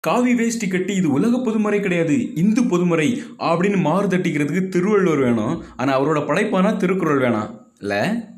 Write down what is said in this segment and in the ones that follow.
காவி வேஷ்டி கட்டி இது உலக பொதுமறை கிடையாது இந்து பொதுமறை அப்படின்னு மாறு தட்டிக்கிறதுக்கு திருவள்ளுவர் வேணும். ஆனால் அவரோட படைப்பானா திருக்குறள் வேணாம். இல்லை?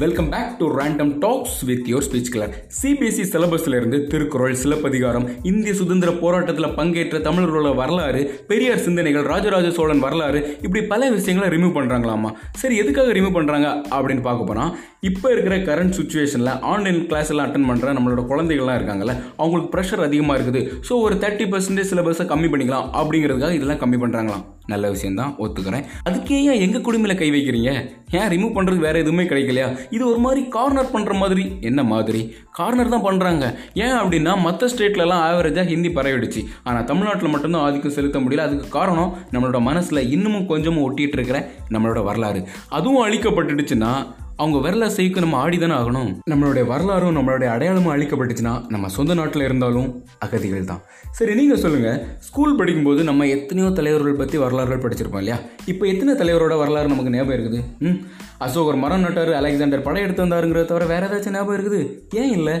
Welcome back to random talks with your speech clear CBSE சிலபஸ்ல இருந்து திருக்குறள் சிலப்பதிகாரம் இந்திய சுதந்திர போராட்டத்தில் பங்கேற்ற தமிழர்களோட வரலாறு பெரியார் சிந்தனைகள் ராஜராஜ சோழன் வரலாறு இப்படி பல விஷயங்களை ரிமூவ் பண்ணுறாங்களாமா சரி எதுக்காக ரிமூவ் பண்ணுறாங்க அப்படின்னு பார்க்க போனால் இப்போ இருக்கிற கரண்ட் சுச்சுவேஷனில் ஆன்லைன் கிளாஸ் எல்லாம் அட்டன் பண்ணுற நம்மளோட குழந்தைகள்லாம் இருக்காங்கல்ல அவங்களுக்கு ப்ரெஷர் அதிகமாக இருக்குது. ஸோ ஒரு தேர்ட்டி பர்சன்டேஜ் சிலபஸை கம்மி பண்ணிக்கலாம் அப்படிங்கிறதுக்காக இதெல்லாம் கம்மி பண்ணுறாங்களாம் நல்ல விஷயம் தான் ஒத்துக்கிறேன். அதுக்கே ஏன் எங்கள் குடும்பில் கை வைக்கிறீங்க? ஏன் ரிமூவ் பண்ணுறது வேறு எதுவுமே கிடைக்கலையா? இது ஒரு மாதிரி கார்னர் பண்ணுற மாதிரி. என்ன மாதிரி? கார்னர் தான் பண்ணுறாங்க ஏன் அப்படின்னா மற்ற ஸ்டேட்லலாம் ஆவரேஜாக ஹிந்தி பரவிடுச்சு. ஆனால் தமிழ்நாட்டில் மட்டும்தான் ஆதிக்கம் செலுத்த முடியல. அதுக்கு காரணம் நம்மளோட மனசில் இன்னமும் கொஞ்சமும் ஒட்டிகிட்டு இருக்கிற நம்மளோட வரலாறு. அதுவும் அழிக்கப்பட்டுடுச்சுன்னா அவங்க வரல செய்க்கு நம்ம ஆடி தானே ஆகணும்? நம்மளுடைய வரலாறும் நம்மளுடைய அடையாளமும் அழிக்கப்பட்டுச்சுன்னா நம்ம சொந்த நாட்டில் இருந்தாலும் அகதிகள் தான். சரி நீங்கள் சொல்லுங்கள் ஸ்கூல் படிக்கும்போது நம்ம எத்தனையோ தலைவர்கள் பற்றி வரலாறுகள் படிச்சிருப்போம் இல்லையா? இப்போ எத்தனை தலைவரோட வரலாறு நமக்கு ஞாபகம் இருக்குது? ம்? அசோகர் மரம் நட்டார் அலெக்சாண்டர் படையெடுத்து வந்தாருங்கிறத தவிர வேறு ஏதாச்சும் ஞாபகம் இருக்குது? ஏன் இல்லை?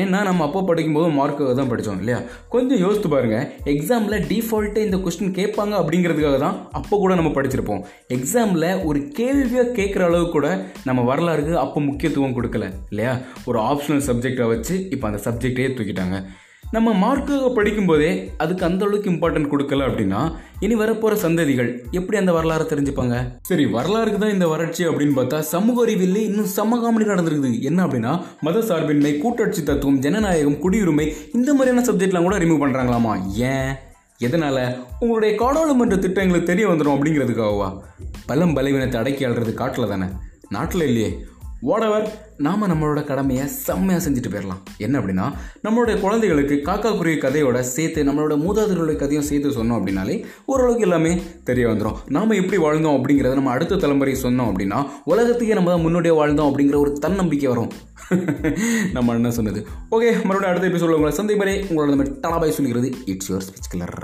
ஏன்னா நம்ம அப்போ படிக்கும்போது மார்க்காக தான் படித்தோம் இல்லையா? கொஞ்சம் யோசித்து பாருங்கள் எக்ஸாமில் டிஃபால்ட்டே இந்த கொஸ்டின் கேட்பாங்க அப்படிங்கிறதுக்காக தான் அப்போ கூட நம்ம படிச்சிருப்போம். எக்ஸாமில் ஒரு கேள்வியாக கேட்குற அளவு கூட நம்ம வரலாறுக்கு அப்போ முக்கியத்துவம் கொடுக்கல இல்லையா? ஒரு ஆப்ஷனல் சப்ஜெக்டை வச்சு இப்போ அந்த சப்ஜெக்டே தூக்கிட்டாங்க. நம்ம மார்க்காக படிக்கும்போதே அதுக்கு அந்த அளவுக்கு இம்பார்ட்டன்ட் கொடுக்கல அப்படின்னா இனி வரப்போகிற சந்ததிகள் எப்படி அந்த வரலாறு தெரிஞ்சுப்பாங்க? சரி வரலாறுக்கு தான் இந்த வறட்சி அப்படின்னு பார்த்தா சமூக அறிவியல் இன்னும் சம காமெடி நடந்திருக்குது. என்ன அப்படின்னா மத சார்பின்மை கூட்டாட்சி தத்துவம் ஜனநாயகம் குடியுரிமை இந்த மாதிரியான சப்ஜெக்ட்லாம் கூட ரிமூவ் பண்ணுறாங்களாமா ஏன்? எதனால்? உங்களுடைய காடாளுமன்ற திட்டம் எங்களுக்கு தெரிய வந்துடும் அப்படிங்கிறதுக்காகவா? பலம் பலவீனத்தை அடக்கி ஆள்றது காட்டில் தானே. நாட்டில் இல்லையே. வாடவர் நாம் நம்மளோட கடமையை செம்மையாக செஞ்சுட்டு போயிடலாம் என்ன அப்படின்னா நம்மளுடைய குழந்தைகளுக்கு காக்கா குருவி கதையோட சேர்த்து நம்மளோட மூதாதையர்களுடைய கதையும் சேர்த்து சொன்னோம் அப்படின்னாலே ஓரளவுக்கு எல்லாமே தெரிய வந்துடும் நாம் எப்படி வாழ்ந்தோம் அப்படிங்கிறத நம்ம அடுத்த தலைமுறை சொன்னோம் அப்படின்னா உலகத்துக்கே நம்ம தான் முன்னோடியாக வாழ்ந்தோம் அப்படிங்கிற ஒரு தன்னம்பிக்கை வரும். நம்ம என்ன சொன்னது. ஓகே மறுபடியும் அடுத்த எபிசோட உங்களை சந்தை மாதிரி உங்களோட நம்ம டலாபாய் சொல்கிறது இட்ஸ் யுவர் ஸ்பீச் கிளர்